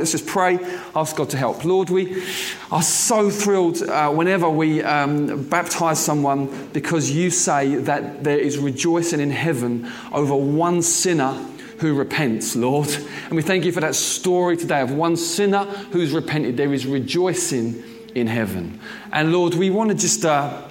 Let's just pray, ask God to help. Lord, we are so thrilled uh, whenever we um, baptize someone because you say that there is rejoicing in heaven over one sinner who repents, Lord. And we thank you for that story today of one sinner who's repented. There is rejoicing in heaven. And Lord, we want to just. Uh,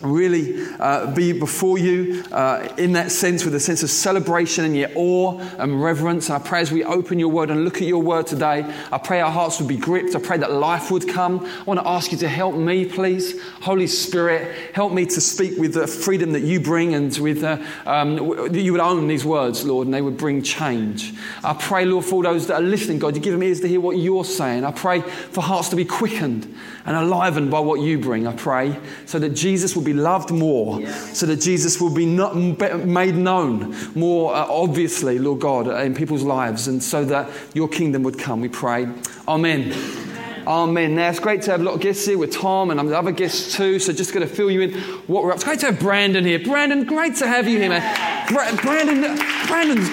really uh, be before you uh, in that sense with a sense of celebration and yet awe and reverence. And I pray as we open your word and look at your word today, I pray our hearts would be gripped. I pray that life would come. I want to ask you to help me, please. Holy Spirit, help me to speak with the freedom that you bring and with uh, um, you would own these words, Lord, and they would bring change. I pray, Lord, for all those that are listening, God, you give them ears to hear what you're saying. I pray for hearts to be quickened and enlivened by what you bring, I pray, so that Jesus will be loved more, yeah. so that Jesus will be not, made known more uh, obviously, Lord God, in people's lives, and so that your kingdom would come, we pray. Amen. Amen. Now, it's great to have a lot of guests here with Tom and other guests too. So, just going to fill you in what we're up to. It's great to have Brandon here. Brandon, great to have you here, man. Bra- Brandon, Brandon's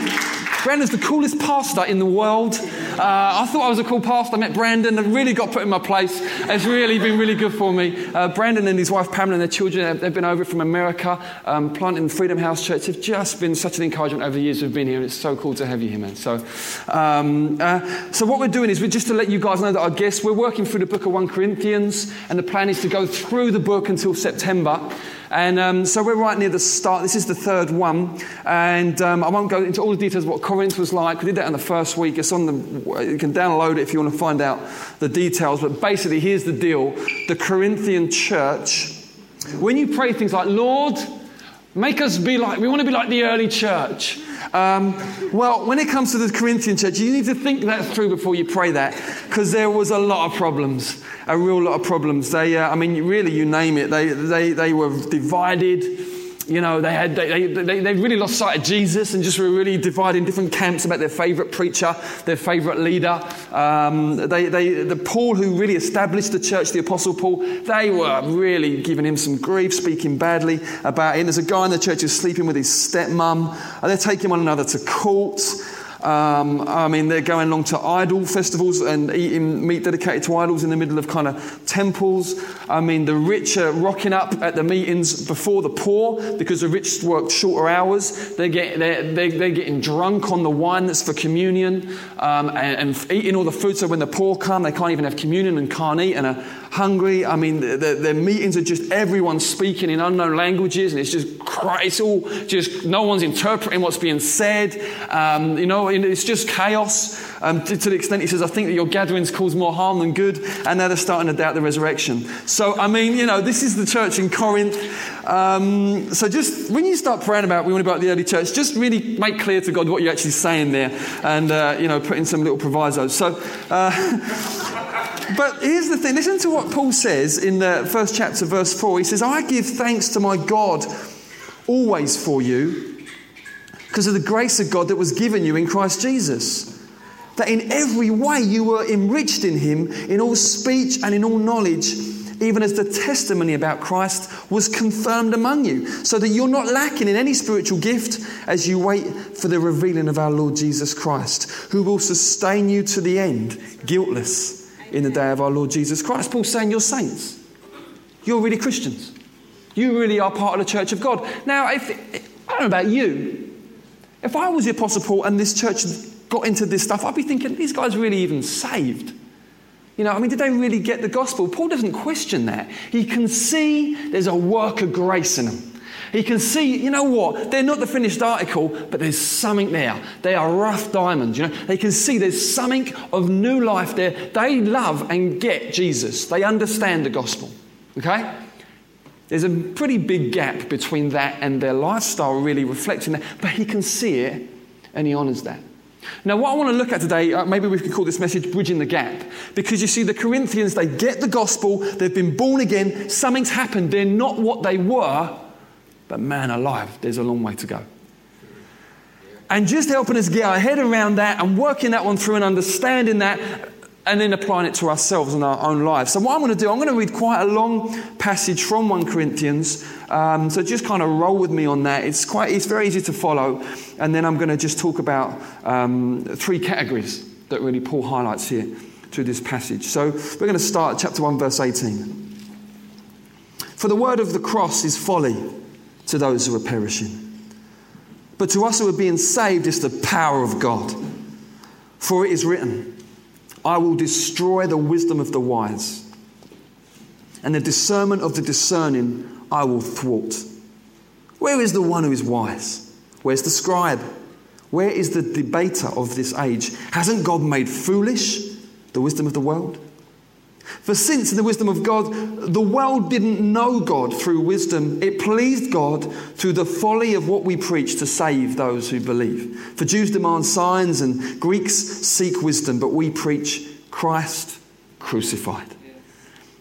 Brandon's the coolest pastor in the world. Uh, I thought I was a cool pastor. I met Brandon and really got put in my place. It's really been really good for me. Uh, Brandon and his wife Pamela and their children, they've been over from America, um, planting Freedom House Church. They've just been such an encouragement over the years we've been here, and it's so cool to have you here, man. So, um, uh, so what we're doing is we're just to let you guys know that our guests, we're working through the book of 1 Corinthians, and the plan is to go through the book until September. And um, so we're right near the start. This is the third one. And um, I won't go into all the details of what Corinth was like. We did that in the first week. It's on the, you can download it if you want to find out the details. But basically, here's the deal the Corinthian church, when you pray things like, Lord, make us be like, we want to be like the early church. Um, well, when it comes to the Corinthian church, you need to think that through before you pray that, because there was a lot of problems, a real lot of problems. They, uh, I mean, really, you name it. They, they, they were divided you know, they, had, they, they, they really lost sight of Jesus and just were really divided in different camps about their favourite preacher, their favourite leader. Um, they, they, the Paul, who really established the church, the Apostle Paul, they were really giving him some grief, speaking badly about him. There's a guy in the church who's sleeping with his stepmom, and they're taking one another to court. Um, I mean, they're going along to idol festivals and eating meat dedicated to idols in the middle of kind of temples. I mean, the rich are rocking up at the meetings before the poor because the rich work shorter hours. They get, they're, they're, they're getting drunk on the wine that's for communion um, and, and, eating all the food. So when the poor come, they can't even have communion and can't eat and are hungry. I mean, their meetings are just everyone speaking in unknown languages and it's just, it's all just, no one's interpreting what's being said. Um, you know, it's just chaos um, to, to, the extent he says, I think that your gatherings cause more harm than good, and now they're starting to doubt the resurrection. So, I mean, you know, this is the church in Corinth. Um, so, just when you start praying about we want about the early church, just really make clear to God what you're actually saying there, and, uh, you know, put in some little provisos. So, uh, but here's the thing listen to what Paul says in the first chapter, verse 4. He says, I give thanks to my God always for you because of the grace of God that was given you in Christ Jesus. That in every way you were enriched in Him, in all speech and in all knowledge, even as the testimony about Christ was confirmed among you, so that you're not lacking in any spiritual gift as you wait for the revealing of our Lord Jesus Christ, who will sustain you to the end, guiltless in the day of our Lord Jesus Christ. Paul's saying you're saints. You're really Christians. You really are part of the church of God. Now, if, I don't know about you, if I was the Apostle Paul and this church got into this stuff, I'd be thinking, these guys really even saved. You know, I mean, did they really get the gospel? Paul doesn't question that. He can see there's a work of grace in them. He can see, you know what, they're not the finished article, but there's something there. They are rough diamonds, you know. They can see there's something of new life there. They love and get Jesus. They understand the gospel. Okay? There's a pretty big gap between that and their lifestyle really reflecting that, but he can see it and he honors that. Now, what I want to look at today, uh, maybe we could call this message Bridging the Gap. Because you see, the Corinthians, they get the gospel, they've been born again, something's happened, they're not what they were, but man alive, there's a long way to go. And just helping us get our head around that and working that one through and understanding that and then applying it to ourselves and our own lives. So, what I'm going to do, I'm going to read quite a long passage from 1 Corinthians. Um, so, just kind of roll with me on that. It's, quite, it's very easy to follow. And then I'm going to just talk about um, three categories that really Paul highlights here through this passage. So we're going to start chapter 1, verse 18. For the word of the cross is folly to those who are perishing. But to us who are being saved is the power of God. For it is written, I will destroy the wisdom of the wise, and the discernment of the discerning I will thwart. Where is the one who is wise? Where's the scribe? Where is the debater of this age? Hasn't God made foolish the wisdom of the world? For since in the wisdom of God, the world didn't know God through wisdom, it pleased God through the folly of what we preach to save those who believe. For Jews demand signs and Greeks seek wisdom, but we preach Christ crucified.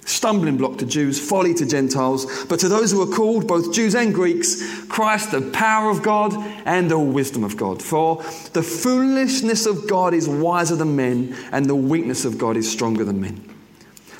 Stumbling block to Jews, folly to Gentiles, but to those who are called, both Jews and Greeks, Christ, the power of God and the wisdom of God. For the foolishness of God is wiser than men, and the weakness of God is stronger than men.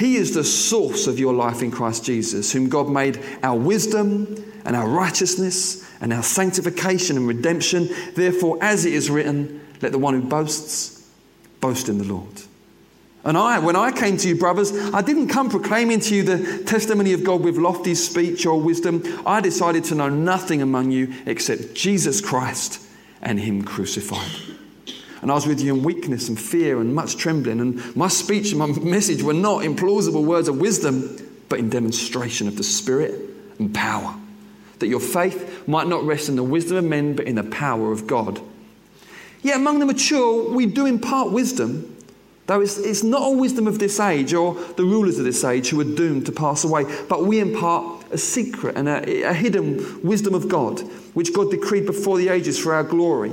He is the source of your life in Christ Jesus, whom God made our wisdom and our righteousness and our sanctification and redemption. Therefore, as it is written, let the one who boasts boast in the Lord. And I, when I came to you, brothers, I didn't come proclaiming to you the testimony of God with lofty speech or wisdom. I decided to know nothing among you except Jesus Christ and Him crucified. And I was with you in weakness and fear and much trembling. And my speech and my message were not in plausible words of wisdom, but in demonstration of the Spirit and power. That your faith might not rest in the wisdom of men, but in the power of God. Yet among the mature, we do impart wisdom, though it's, it's not all wisdom of this age or the rulers of this age who are doomed to pass away, but we impart a secret and a, a hidden wisdom of God, which God decreed before the ages for our glory.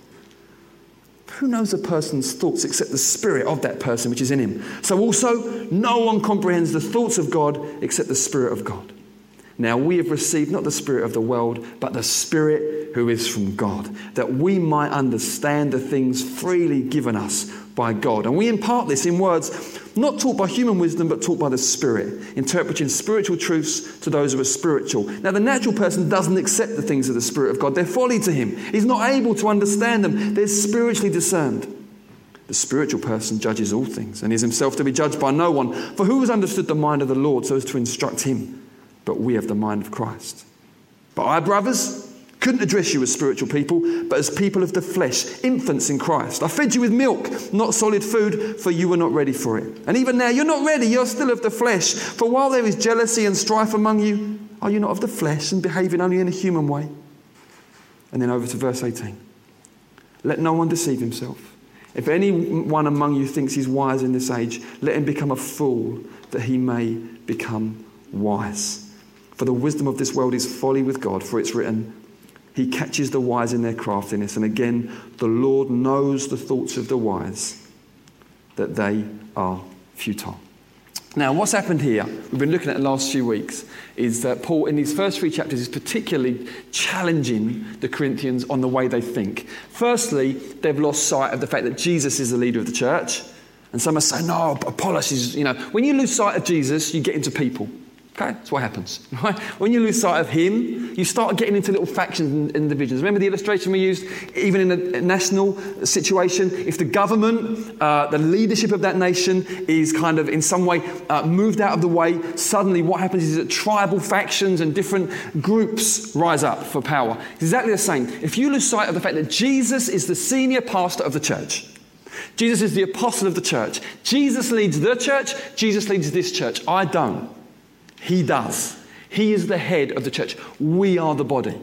Who knows a person's thoughts except the spirit of that person which is in him? So also, no one comprehends the thoughts of God except the Spirit of God. Now we have received not the Spirit of the world, but the Spirit who is from God, that we might understand the things freely given us by God. And we impart this in words not taught by human wisdom, but taught by the Spirit, interpreting spiritual truths to those who are spiritual. Now, the natural person doesn't accept the things of the Spirit of God, they're folly to him. He's not able to understand them, they're spiritually discerned. The spiritual person judges all things and is himself to be judged by no one. For who has understood the mind of the Lord so as to instruct him? But we have the mind of Christ. But I, brothers, couldn't address you as spiritual people, but as people of the flesh, infants in Christ. I fed you with milk, not solid food, for you were not ready for it. And even now, you're not ready, you're still of the flesh. For while there is jealousy and strife among you, are you not of the flesh and behaving only in a human way? And then over to verse 18. Let no one deceive himself. If anyone among you thinks he's wise in this age, let him become a fool that he may become wise. For the wisdom of this world is folly with God, for it's written, he catches the wise in their craftiness. And again, the Lord knows the thoughts of the wise, that they are futile. Now, what's happened here, we've been looking at the last few weeks, is that Paul, in these first three chapters, is particularly challenging the Corinthians on the way they think. Firstly, they've lost sight of the fact that Jesus is the leader of the church. And some are saying, no, Apollos is, you know, when you lose sight of Jesus, you get into people. Okay, that's what happens. Right? When you lose sight of him, you start getting into little factions and, divisions. Remember the illustration we used, even in a national situation? If the government, uh, the leadership of that nation is kind of in some way uh, moved out of the way, suddenly what happens is that tribal factions and different groups rise up for power. exactly the same. If you lose sight of the fact that Jesus is the senior pastor of the church, Jesus is the apostle of the church, Jesus leads the church, Jesus leads this church. I don't. He does. He is the head of the church. We are the body.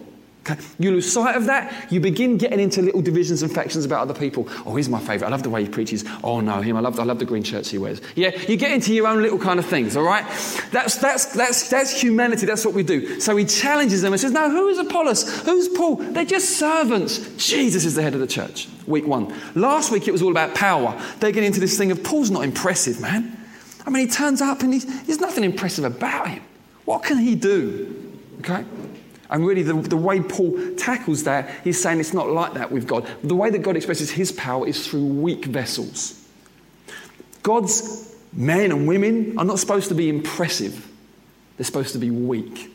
Okay? You lose sight of that, you begin getting into little divisions and factions about other people. Oh, he's my favourite. I love the way he preaches. Oh, no, him. I love, I love the green shirts he wears. Yeah, you get into your own little kind of things, all right? That's, that's, that's, that's humanity. That's what we do. So he challenges them and says, No, who is Apollos? Who's Paul? They're just servants. Jesus is the head of the church. Week one. Last week it was all about power. They get into this thing of Paul's not impressive, man. I mean, he turns up and there's nothing impressive about him. What can he do? Okay? And really, the, the way Paul tackles that, he's saying it's not like that with God. The way that God expresses his power is through weak vessels. God's men and women are not supposed to be impressive, they're supposed to be weak.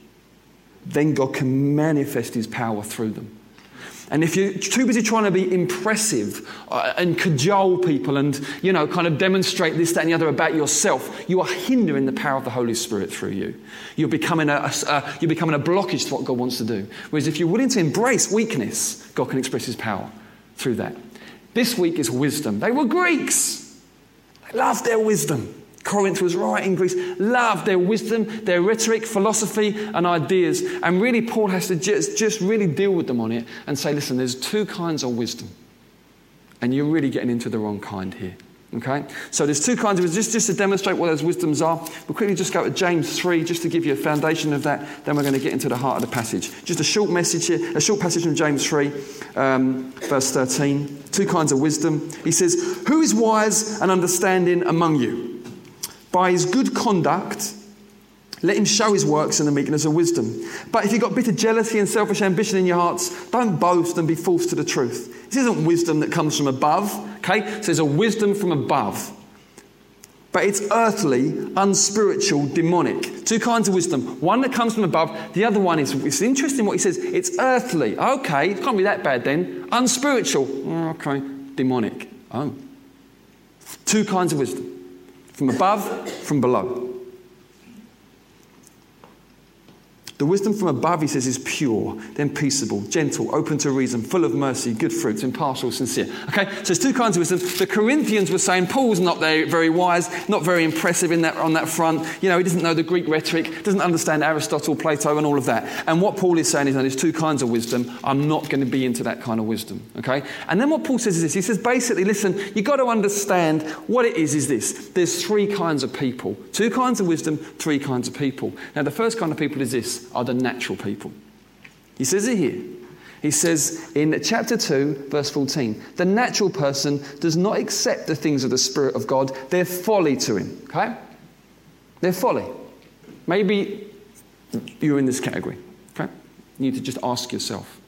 Then God can manifest his power through them. And if you're too busy trying to be impressive uh, and cajole people and, you know, kind of demonstrate this, that, and the other about yourself, you are hindering the power of the Holy Spirit through you. You're becoming a, a, you're becoming a blockage to what God wants to do. Whereas if you're willing to embrace weakness, God can express his power through that. This week is wisdom. They were Greeks. They loved their wisdom. Corinth was right in Greece, loved their wisdom, their rhetoric, philosophy, and ideas. And really, Paul has to just, just really deal with them on it and say, listen, there's two kinds of wisdom. And you're really getting into the wrong kind here. Okay? So there's two kinds of wisdom. Just, just to demonstrate what those wisdoms are, we'll quickly just go to James 3, just to give you a foundation of that. Then we're going to get into the heart of the passage. Just a short message here, a short passage from James 3, um, verse 13. Two kinds of wisdom. He says, Who is wise and understanding among you? By his good conduct, let him show his works in the meekness of wisdom. But if you've got bitter jealousy and selfish ambition in your hearts, don't boast and be false to the truth. This isn't wisdom that comes from above, okay? So there's a wisdom from above. But it's earthly, unspiritual, demonic. Two kinds of wisdom. One that comes from above, the other one is, it's interesting what he says, it's earthly. Okay, it can't be that bad then. Unspiritual. Okay, demonic. Oh. Two kinds of wisdom. From above, from below. The wisdom from above, he says, is pure, then peaceable, gentle, open to reason, full of mercy, good fruits, impartial, sincere. Okay, so there's two kinds of wisdom. The Corinthians were saying Paul's not very wise, not very impressive in that, on that front. You know, he doesn't know the Greek rhetoric, doesn't understand Aristotle, Plato, and all of that. And what Paul is saying is, there's two kinds of wisdom. I'm not going to be into that kind of wisdom. Okay, and then what Paul says is this. He says basically, listen, you've got to understand what it is. Is this? There's three kinds of people. Two kinds of wisdom, three kinds of people. Now, the first kind of people is this are the natural people. He says it here. He says in chapter 2, verse 14, the natural person does not accept the things of the Spirit of God. They're folly to him. Okay? They're folly. Maybe you're in this category. Okay? You need to just ask yourself,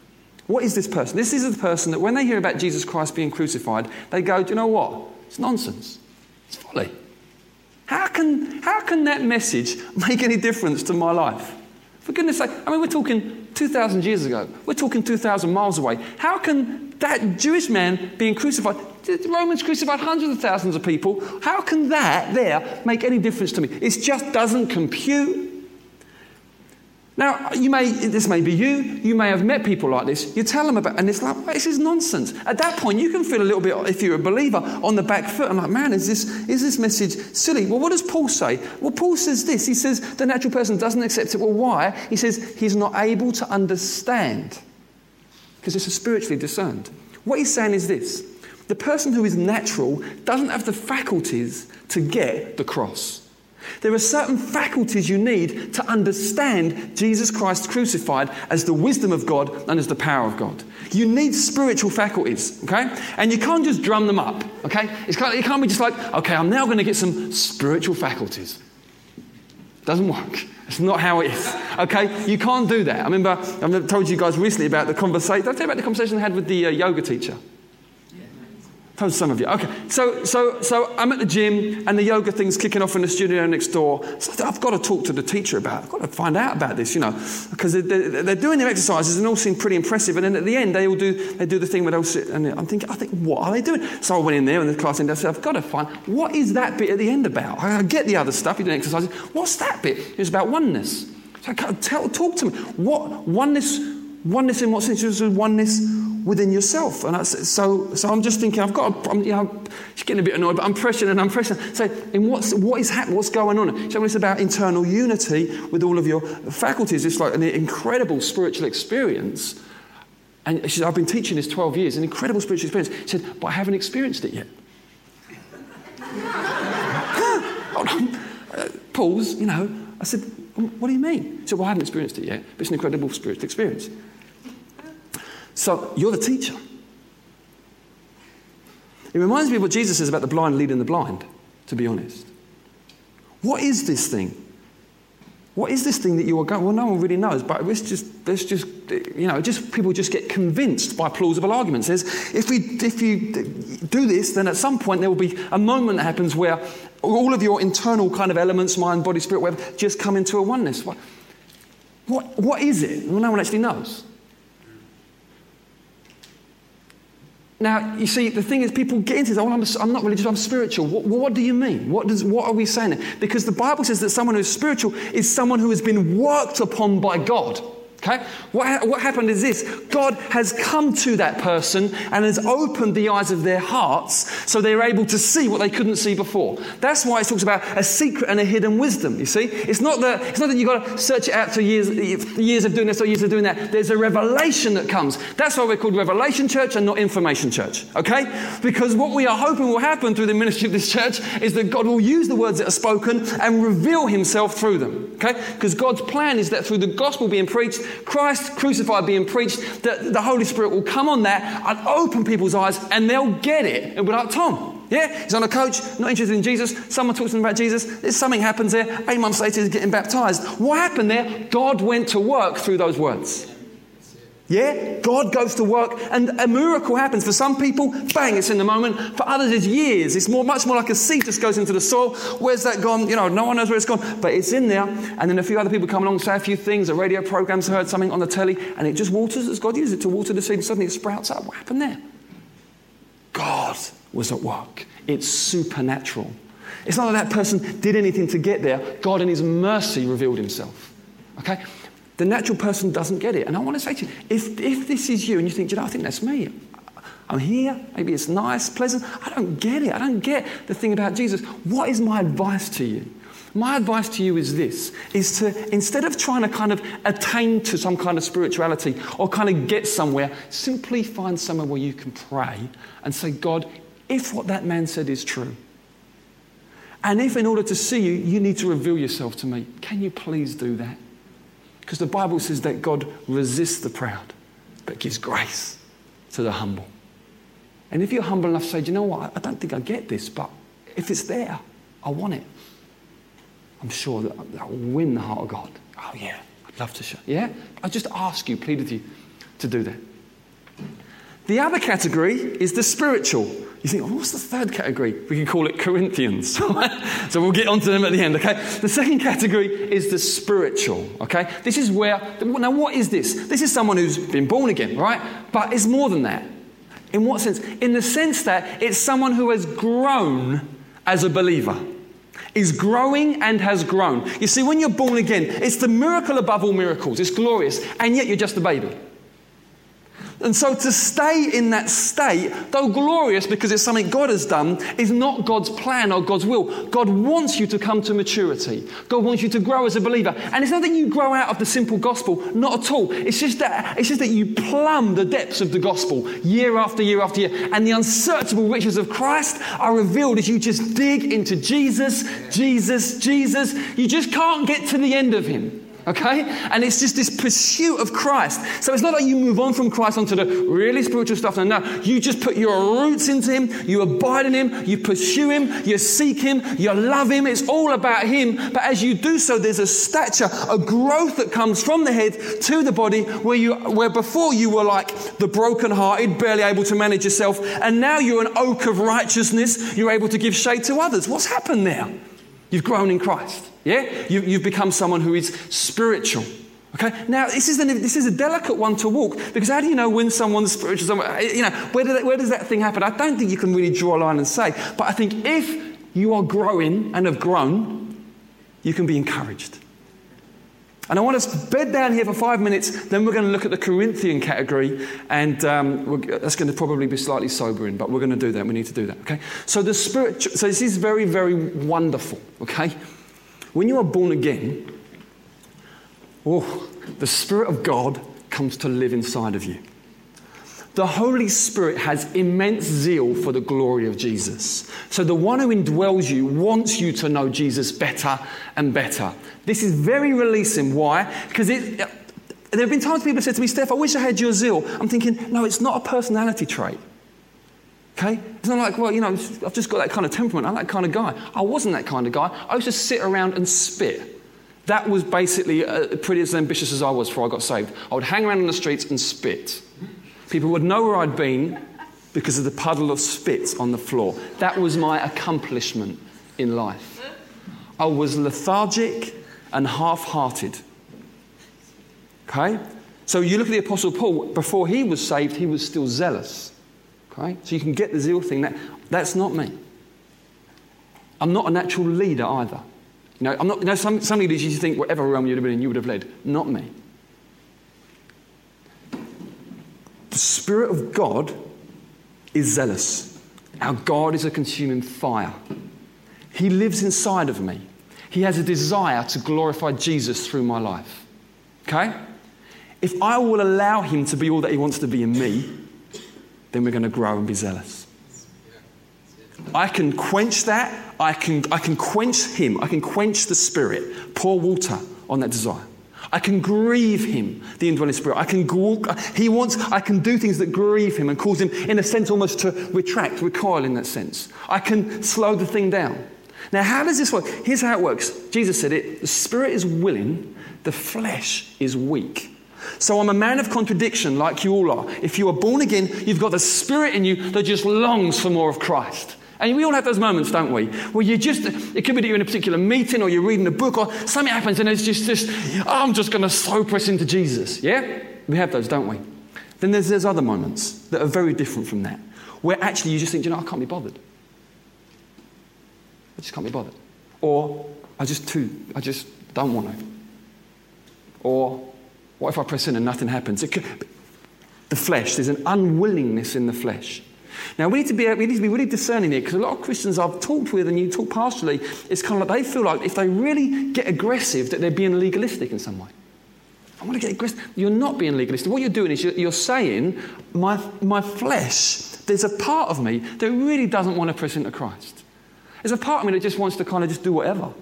what is this person? This is the person that when they hear about Jesus Christ being crucified, they go, do you know what? It's nonsense. It's folly. How can, how can that message make any difference to my life? For goodness sake, I mean, we're talking 2,000 years ago. We're talking 2,000 miles away. How can that Jewish man being crucified, the Romans crucified hundreds of thousands of people, how can that there make any difference to me? It just doesn't compute. Now, you may, this may be you, you may have met people like this. You tell them about, and it's like, well, this is nonsense. At that point, you can feel a little bit, if you're a believer, on the back foot. I'm like, man, is this, is this message silly? Well, what does Paul say? Well, Paul says this. He says the natural person doesn't accept it. Well, why? He says he's not able to understand because it's a spiritually discerned. What he's saying is this the person who is natural doesn't have the faculties to get the cross. There are certain faculties you need to understand Jesus Christ crucified as the wisdom of God and as the power of God. You need spiritual faculties, okay? And you can't just drum them up, okay? It's kind of, it can't be just like, okay, I'm now going to get some spiritual faculties. Doesn't work. It's not how it is. Okay? You can't do that. I remember I told you guys recently about the conversation. Did I tell you about the conversation I had with the uh, yoga teacher? Told some of you. Okay, so so so I'm at the gym and the yoga thing's kicking off in the studio next door. So I've got to talk to the teacher about. It. I've got to find out about this, you know, because they're, they're, doing their exercises and all seem pretty impressive. And then at the end, they all do they do the thing where they'll sit and I'm thinking, I think, what are they doing? So I went in there and the class ended. I said, I've got to find what is that bit at the end about. I get the other stuff. You're doing exercises. What's that bit? It's about oneness. So I tell, talk to me. What oneness? Oneness in what sense? Oneness within yourself. And so, so I'm just thinking, I've got, I'm, you know, she's getting a bit annoyed, but I'm pressing and I'm pressing. So, in what's, what is happening? What's going on? So, it's about internal unity with all of your faculties. It's like an incredible spiritual experience And she said, I've been teaching this 12 years, an incredible spiritual experience. She said, but I haven't experienced it yet. Hold on, uh, Pause, you know. I said, what do you mean? He said, well, I haven't experienced it yet, but it's an incredible spiritual experience. So you're the teacher. It reminds me of what Jesus says about the blind leading the blind, to be honest. What is this thing? What is this thing that you are going? Well, no one really knows, but let's just, let's just, you know, just people just get convinced by plausible arguments. There's, if we, if you do this, then at some point there will be a moment that happens where all of your internal kind of elements, mind, body, spirit, whatever, just come into a oneness. What, what, what is it? Well, no one actually knows. Now, you see, the thing is, people get into this, oh, I'm, I'm not religious, I'm spiritual. What, what, do you mean? What, does, what are we saying? Because the Bible says that someone who's spiritual is someone who has been worked upon by God. Okay? What, what happened is this God has come to that person and has opened the eyes of their hearts so they're able to see what they couldn't see before. That's why it talks about a secret and a hidden wisdom, you see? It's not that, it's not that you've got to search it out for years, years of doing this or years of doing that. There's a revelation that comes. That's why we're called Revelation Church and not Information Church, okay? Because what we are hoping will happen through the ministry of this church is that God will use the words that are spoken and reveal himself through them, okay? Because God's plan is that through the gospel being preached, Christ crucified being preached, that the Holy Spirit will come on that and open people's eyes and they'll get it. It'll be like Tom. Yeah, he's on a coach, not interested in Jesus. Someone talks to him about Jesus. There's something happens there. Eight months later, he's getting baptized. What happened there? God went to work through those words. Yeah? God goes to work and a miracle happens. For some people, bang, it's in the moment. For others, it's years. It's more, much more like a seed just goes into the soil. Where's that gone? You know, no one knows where it's gone, but it's in there. And then a few other people come along, say a few things. A radio program's heard something on the telly, and it just waters as God uses it to water the seed, and suddenly it sprouts up. What happened there? God was at work. It's supernatural. It's not that that person did anything to get there. God, in His mercy, revealed Himself. Okay? The natural person doesn't get it. And I want to say to you, if, if this is you and you think, you know, I think that's me. I'm here. Maybe it's nice, pleasant. I don't get it. I don't get the thing about Jesus. What is my advice to you? My advice to you is this is to instead of trying to kind of attain to some kind of spirituality or kind of get somewhere, simply find somewhere where you can pray and say, God, if what that man said is true, and if in order to see you, you need to reveal yourself to me, can you please do that? Because the Bible says that God resists the proud, but gives grace to the humble. And if you're humble enough to say, you know what? I don't think I get this, but if it's there, I want it. I'm sure that, that will win the heart of God. Oh, yeah, I'd love to show. Yeah? I just ask you, plead with you to do that. The other category is the spiritual. You think, oh, what's the third category? We can call it Corinthians. so we'll get onto them at the end, okay? The second category is the spiritual, okay? This is where, now what is this? This is someone who's been born again, right? But it's more than that. In what sense? In the sense that it's someone who has grown as a believer is growing and has grown. You see, when you're born again, it's the miracle above all miracles. It's glorious, and yet you're just a baby. And so to stay in that state, though glorious because it's something God has done, is not God's plan or God's will. God wants you to come to maturity. God wants you to grow as a believer. And it's not that you grow out of the simple gospel, not at all. It's just that, it's just that you plumb the depths of the gospel year after year after year. And the unsearchable riches of Christ are revealed as you just dig into Jesus, Jesus, Jesus. You just can't get to the end of Him okay? And it's just this pursuit of Christ. So it's not like you move on from Christ onto the really spiritual stuff. No, no. You just put your roots into Him, you abide in Him, you pursue Him, you seek Him, you love Him. It's all about Him. But as you do so, there's a stature, a growth that comes from the head to the body where, you, where before you were like the brokenhearted, barely able to manage yourself, and now you're an oak of righteousness. You're able to give shade to others. What's happened there? You've grown in Christ. Yeah? You, you've become someone who is spiritual. Okay? Now, this is, an, this is a delicate one to walk because how do you know when someone's spiritual? You know, where, where does that thing happen? I don't think you can really draw a line and say. But I think if you are growing and have grown, you can be encouraged. And I want us to bed down here for five minutes, then we're going to look at the Corinthian category, and um, that's going to probably be slightly sobering, but we're going to do that. We need to do that, okay? So, the spirit, so this is very, very wonderful, okay? When you are born again, oh, the Spirit of God comes to live inside of you. The Holy Spirit has immense zeal for the glory of Jesus. So the one who indwells you wants you to know Jesus better and better. This is very releasing. Why? Because it, there have been times people have said to me, Steph, I wish I had your zeal. I'm thinking, no, it's not a personality trait. Okay? It's not like, well, you know, I've just got that kind of temperament. I'm that kind of guy. I wasn't that kind of guy. I used to sit around and spit. That was basically uh, pretty as ambitious as I was before I got saved. I would hang around in the streets and spit. People would know where I'd been because of the puddle of spit on the floor. That was my accomplishment in life. I was lethargic and half hearted. Okay? So you look at the Apostle Paul, before he was saved, he was still zealous. Okay? So you can get the zeal thing. That, that's not me. I'm not a natural leader either. You know, I'm not, you know some, some leaders you think whatever realm you'd have been in, you would have led. Not me. The Spirit of God is zealous. Our God is a consuming fire. He lives inside of me. He has a desire to glorify Jesus through my life. Okay? If I will allow Him to be all that He wants to be in me, then we're going to grow and be zealous. I can quench that. I can, I can quench Him. I can quench the Spirit. Pour water on that desire. I can grieve him, the indwelling spirit. I can he wants, I can do things that grieve him and cause him, in a sense, almost to retract, recoil in that sense. I can slow the thing down. Now, how does this work? Here's how it works. Jesus said it the spirit is willing, the flesh is weak. So I'm a man of contradiction, like you all are. If you are born again, you've got the spirit in you that just longs for more of Christ. And we all have those moments, don't we? Where you just, it could be that you're in a particular meeting or you're reading a book or something happens and it's just, this, oh, I'm just going to so press into Jesus. Yeah? We have those, don't we? Then there's, there's other moments that are very different from that, where actually you just think, you know, I can't be bothered. I just can't be bothered. Or I just too, I just don't want to. Or what if I press in and nothing happens? Could, the flesh, there's an unwillingness in the flesh. Now, we need to be, we need to be really discerning here because a lot of Christians I've talked with and you talk pastorally, it's kind of like they feel like if they really get aggressive, that they're being legalistic in some way. I want to get aggressive. You're not being legalistic. What you're doing is you're, you're saying, my, my flesh, there's a part of me that really doesn't want to press into Christ. There's a part of me that just wants to kind of just do whatever.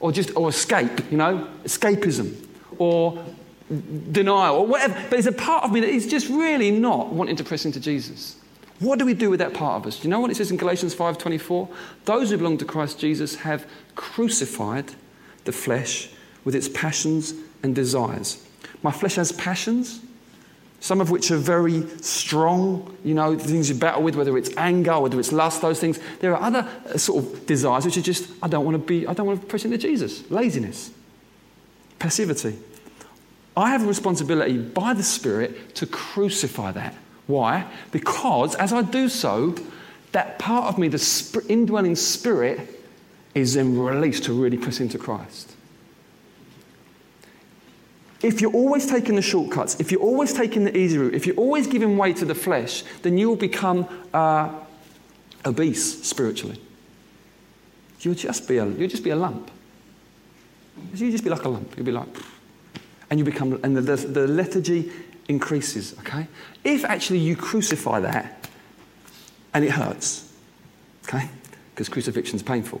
Or just, or escape, you know, escapism. Or denial, or whatever. But there's a part of me that is just really not wanting to press into Jesus. What do we do with that part of us? Do you know what it says in Galatians 5:24? Those who belong to Christ Jesus have crucified the flesh with its passions and desires. My flesh has passions, some of which are very strong, you know, the things you battle with, whether it's anger, whether it's lust, those things. There are other uh, sort of desires which are just, I don't want to be, I don't want to press into Jesus. Laziness, passivity. I have a responsibility by the Spirit to crucify that. Why? Because as I do so, that part of me, the indwelling spirit, is then released to really press into Christ. If you're always taking the shortcuts, if you're always taking the easy route, if you're always giving way to the flesh, then you will become uh, obese spiritually. You'll just be a, you'll just be a lump. You'll just be like a lump. You'll be like, and you become, and the, the, lethargy increases, okay? If actually you crucify that and it hurts, okay? Because crucifixion is painful.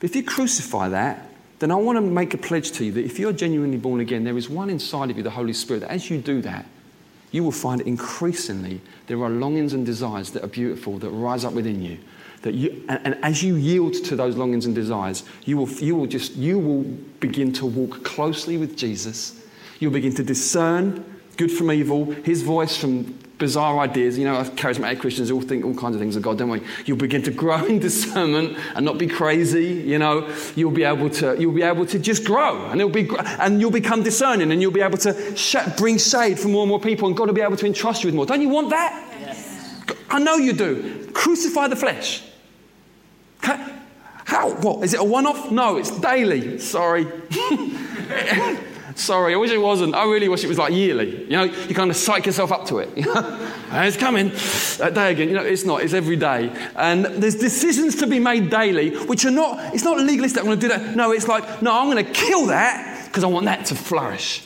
But if you crucify that, then I want to make a pledge to you that if you're genuinely born again, there is one inside of you, the Holy Spirit, that as you do that, you will find increasingly there are longings and desires that are beautiful that rise up within you. That you and, and as you yield to those longings and desires, you will, you will just you will begin to walk closely with Jesus. You'll begin to discern good from evil, his voice from bizarre ideas. You know, charismatic Christians all think all kinds of things of God, don't we? You'll begin to grow in discernment and not be crazy. You know, you'll be able to you'll be able to just grow, and it'll be and you'll become discerning, and you'll be able to sh- bring shade for more and more people, and God will be able to entrust you with more. Don't you want that? Yes. I know you do. Crucify the flesh. How? What? Is it a one-off? No, it's daily. Sorry. Sorry, I wish it wasn't. I really wish it was like yearly. You know, you kind of psych yourself up to it. It's coming that day again. You know, it's not. It's every day. And there's decisions to be made daily, which are not, it's not legalistic. I'm going to do that. No, it's like, no, I'm going to kill that because I want that to flourish.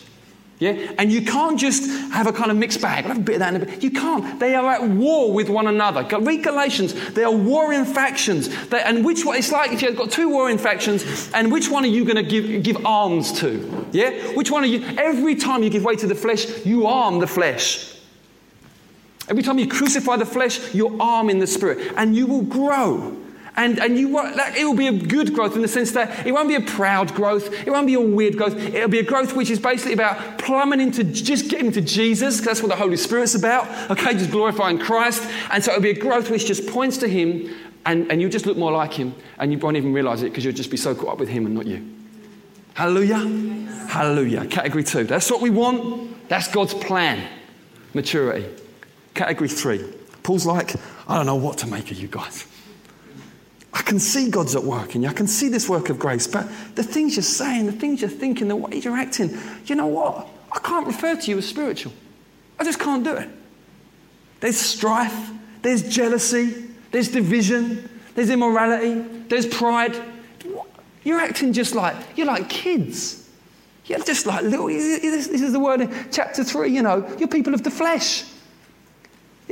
Yeah? And you can't just have a kind of mixed bag. I'll have a bit of that in a bit. You can't. They are at war with one another. Read Galatians. They are warring factions. They, and which one? It's like if you've got two warring factions, and which one are you going to give, give arms to? Yeah? Which one are you? Every time you give way to the flesh, you arm the flesh. Every time you crucify the flesh, you're arming the spirit, and you will grow. And, and you, that, it will be a good growth in the sense that it won't be a proud growth. It won't be a weird growth. It'll be a growth which is basically about plumbing into just getting to Jesus. because That's what the Holy Spirit's about. Okay, just glorifying Christ. And so it'll be a growth which just points to Him and, and you just look more like Him and you won't even realize it because you'll just be so caught up with Him and not you. Hallelujah. Hallelujah. Category two. That's what we want. That's God's plan. Maturity. Category three. Paul's like, I don't know what to make of you guys. I can see God's at work in you. I can see this work of grace. But the things you're saying, the things you're thinking, the way you're acting, you know what? I can't refer to you as spiritual. I just can't do it. There's strife, there's jealousy, there's division, there's immorality, there's pride. You're acting just like, you're like kids. You're just like little, this is the word in chapter 3, you know, you're people of the flesh.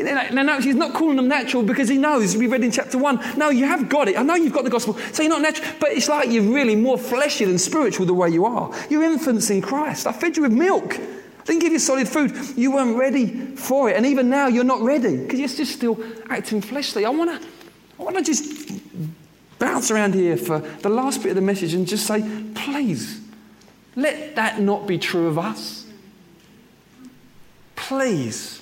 No, no, he's not calling them natural because he knows, we read in chapter 1, no, you have got it. I know you've got the gospel, so you're not natural, but it's like you're really more fleshy than spiritual the way you are. You're infants in Christ. I fed you with milk. I didn't give you solid food. You weren't ready for it. And even now, you're not ready because you're just still acting fleshly. I want to I wanna just bounce around here for the last bit of the message and just say, please, let that not be true of us. Please.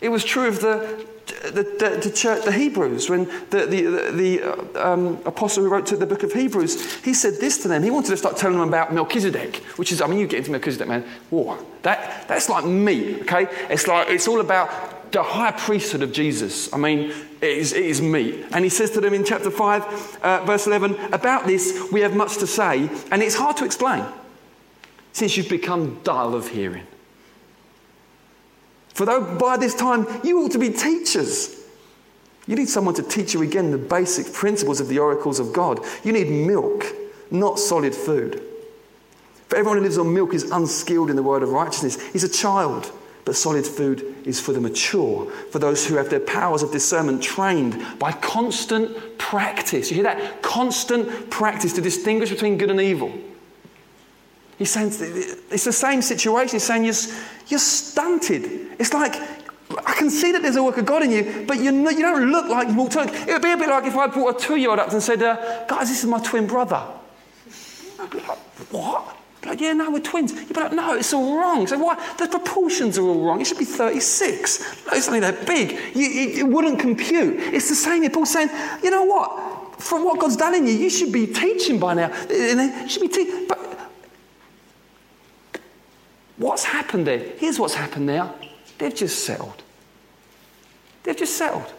It was true of the, the, the, the church, the Hebrews, when the, the, the um, apostle who wrote to the book of Hebrews, he said this to them. He wanted to start telling them about Melchizedek, which is, I mean, you get into Melchizedek, man, whoa, that, that's like me, okay? It's like, it's all about the high priesthood of Jesus. I mean, it is, it is me. And he says to them in chapter 5, uh, verse 11, about this we have much to say, and it's hard to explain since you've become dull of hearing. For though by this time you ought to be teachers, you need someone to teach you again the basic principles of the oracles of God. You need milk, not solid food. For everyone who lives on milk is unskilled in the word of righteousness. He's a child, but solid food is for the mature, for those who have their powers of discernment trained by constant practice. You hear that? Constant practice to distinguish between good and evil. He's saying it's the same situation. He's saying you're, you're stunted. It's like, I can see that there's a work of God in you, but you, you don't look like you walked It would be a bit like if I brought a two year old up and said, uh, Guys, this is my twin brother. I'd be like, What? Like, yeah, no, we're twins. You'd be like, no, it's all wrong. So why? The proportions are all wrong. It should be 36. No, it's only that big. You, it, it, wouldn't compute. It's the same. Paul's saying, you know what? From what God's done in you, you should be teaching by now. You should be teaching. But What's happened there? Here's what's happened now. They've just settled. They've just settled.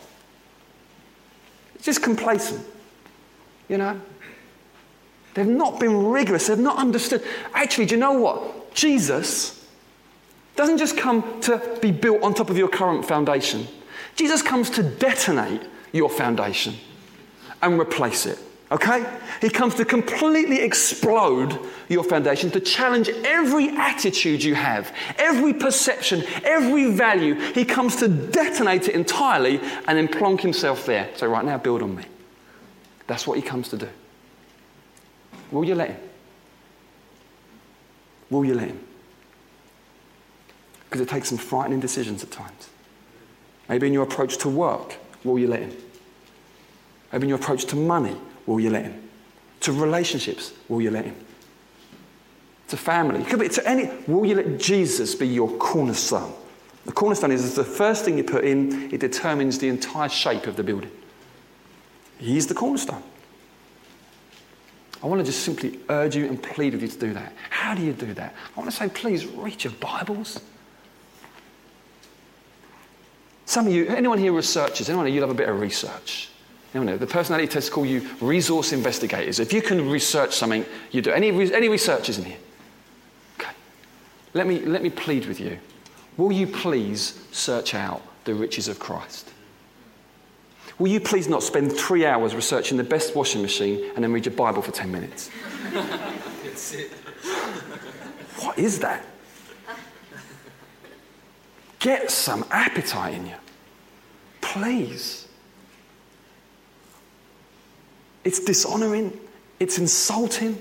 It's just complacent. You know? They've not been rigorous. They've not understood. Actually, do you know what? Jesus doesn't just come to be built on top of your current foundation. Jesus comes to detonate your foundation and replace it. Okay? He comes to completely explode your foundation, to challenge every attitude you have, every perception, every value. He comes to detonate it entirely and then plonk himself there. So, right now, build on me. That's what he comes to do. Will you let him? Will you let him? Because it takes some frightening decisions at times. Maybe in your approach to work, will you let him? Maybe in your approach to money, will you let him? To relationships, will you let him? To family, could be to any, will you let Jesus be your cornerstone? The cornerstone is the first thing you put in, it determines the entire shape of the building. He's the cornerstone. I want to just simply urge you and plead with you to do that. How do you do that? I want to say, please read your Bibles. Some of you, anyone here researchers, anyone here, you love a bit of research. No, no. The personality tests call you resource investigators. If you can research something, you do. Any, any researchers in here? Okay. Let me, let me plead with you. Will you please search out the riches of Christ? Will you please not spend three hours researching the best washing machine and then read your Bible for 10 minutes? what is that? get some appetite in you. Please. It's dishonoring, it's insulting.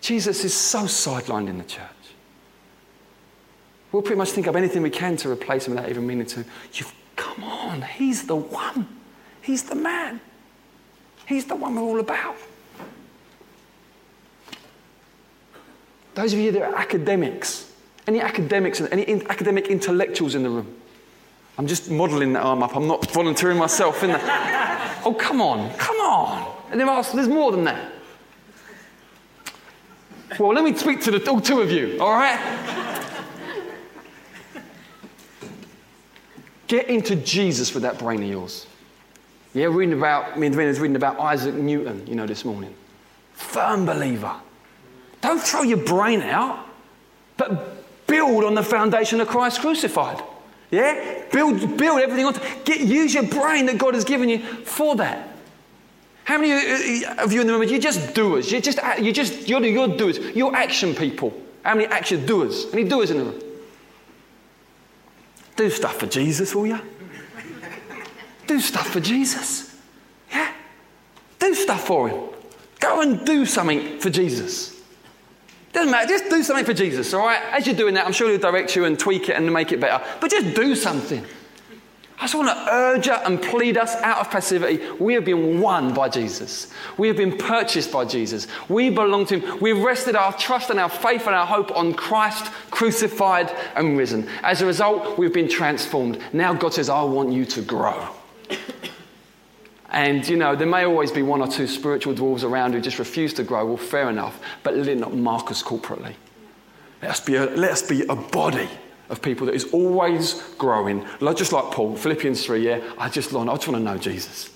Jesus is so sidelined in the church. We'll pretty much think of anything we can to replace him without even meaning to. You've come on, he's the one. He's the man. He's the one we're all about. Those of you that are academics, any academics, any in, academic intellectuals in the room? I'm just modelling that arm up. I'm not volunteering myself in that. Oh, come on, come on. And then ask, there's more than that. Well, let me speak to the all two of you, all right? Get into Jesus with that brain of yours. Yeah, reading about, me and reading about Isaac Newton, you know, this morning. Firm believer. Don't throw your brain out, but build on the foundation of Christ crucified. Yeah? Build, build everything on. Get, use your brain that God has given you for that. How many of you uh, in the room, you're just doers? You're just, uh, you're just, you're, you're doers. You're action people. How many action doers? Many doers in the room? Do stuff for Jesus, will you? do stuff for Jesus. Yeah? Do stuff for him. Go and do something for Jesus. Doesn't matter, just do something for Jesus, all right? As you're doing that, I'm sure he'll direct you and tweak it and make it better. But just do something. I just want to urge you and plead us out of passivity. We have been won by Jesus. We have been purchased by Jesus. We belong to Him. We've rested our trust and our faith and our hope on Christ crucified and risen. As a result, we've been transformed. Now God says, I want you to grow. And, you know, there may always be one or two spiritual dwarves around who just refuse to grow. Well, fair enough. But let it not mark us corporately. Let us be a, let us be a body of people that is always growing. Just like Paul, Philippians 3, yeah, I just, I just want to know Jesus.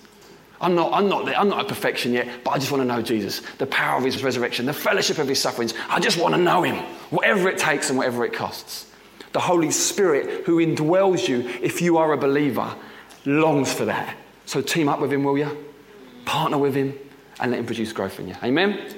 I'm not, I'm, not I'm not at perfection yet, but I just want to know Jesus, the power of his resurrection, the fellowship of his sufferings. I just want to know him, whatever it takes and whatever it costs. The Holy Spirit, who indwells you if you are a believer, longs for that. So team up with him, will you? Partner with him and let him produce growth in you. Amen?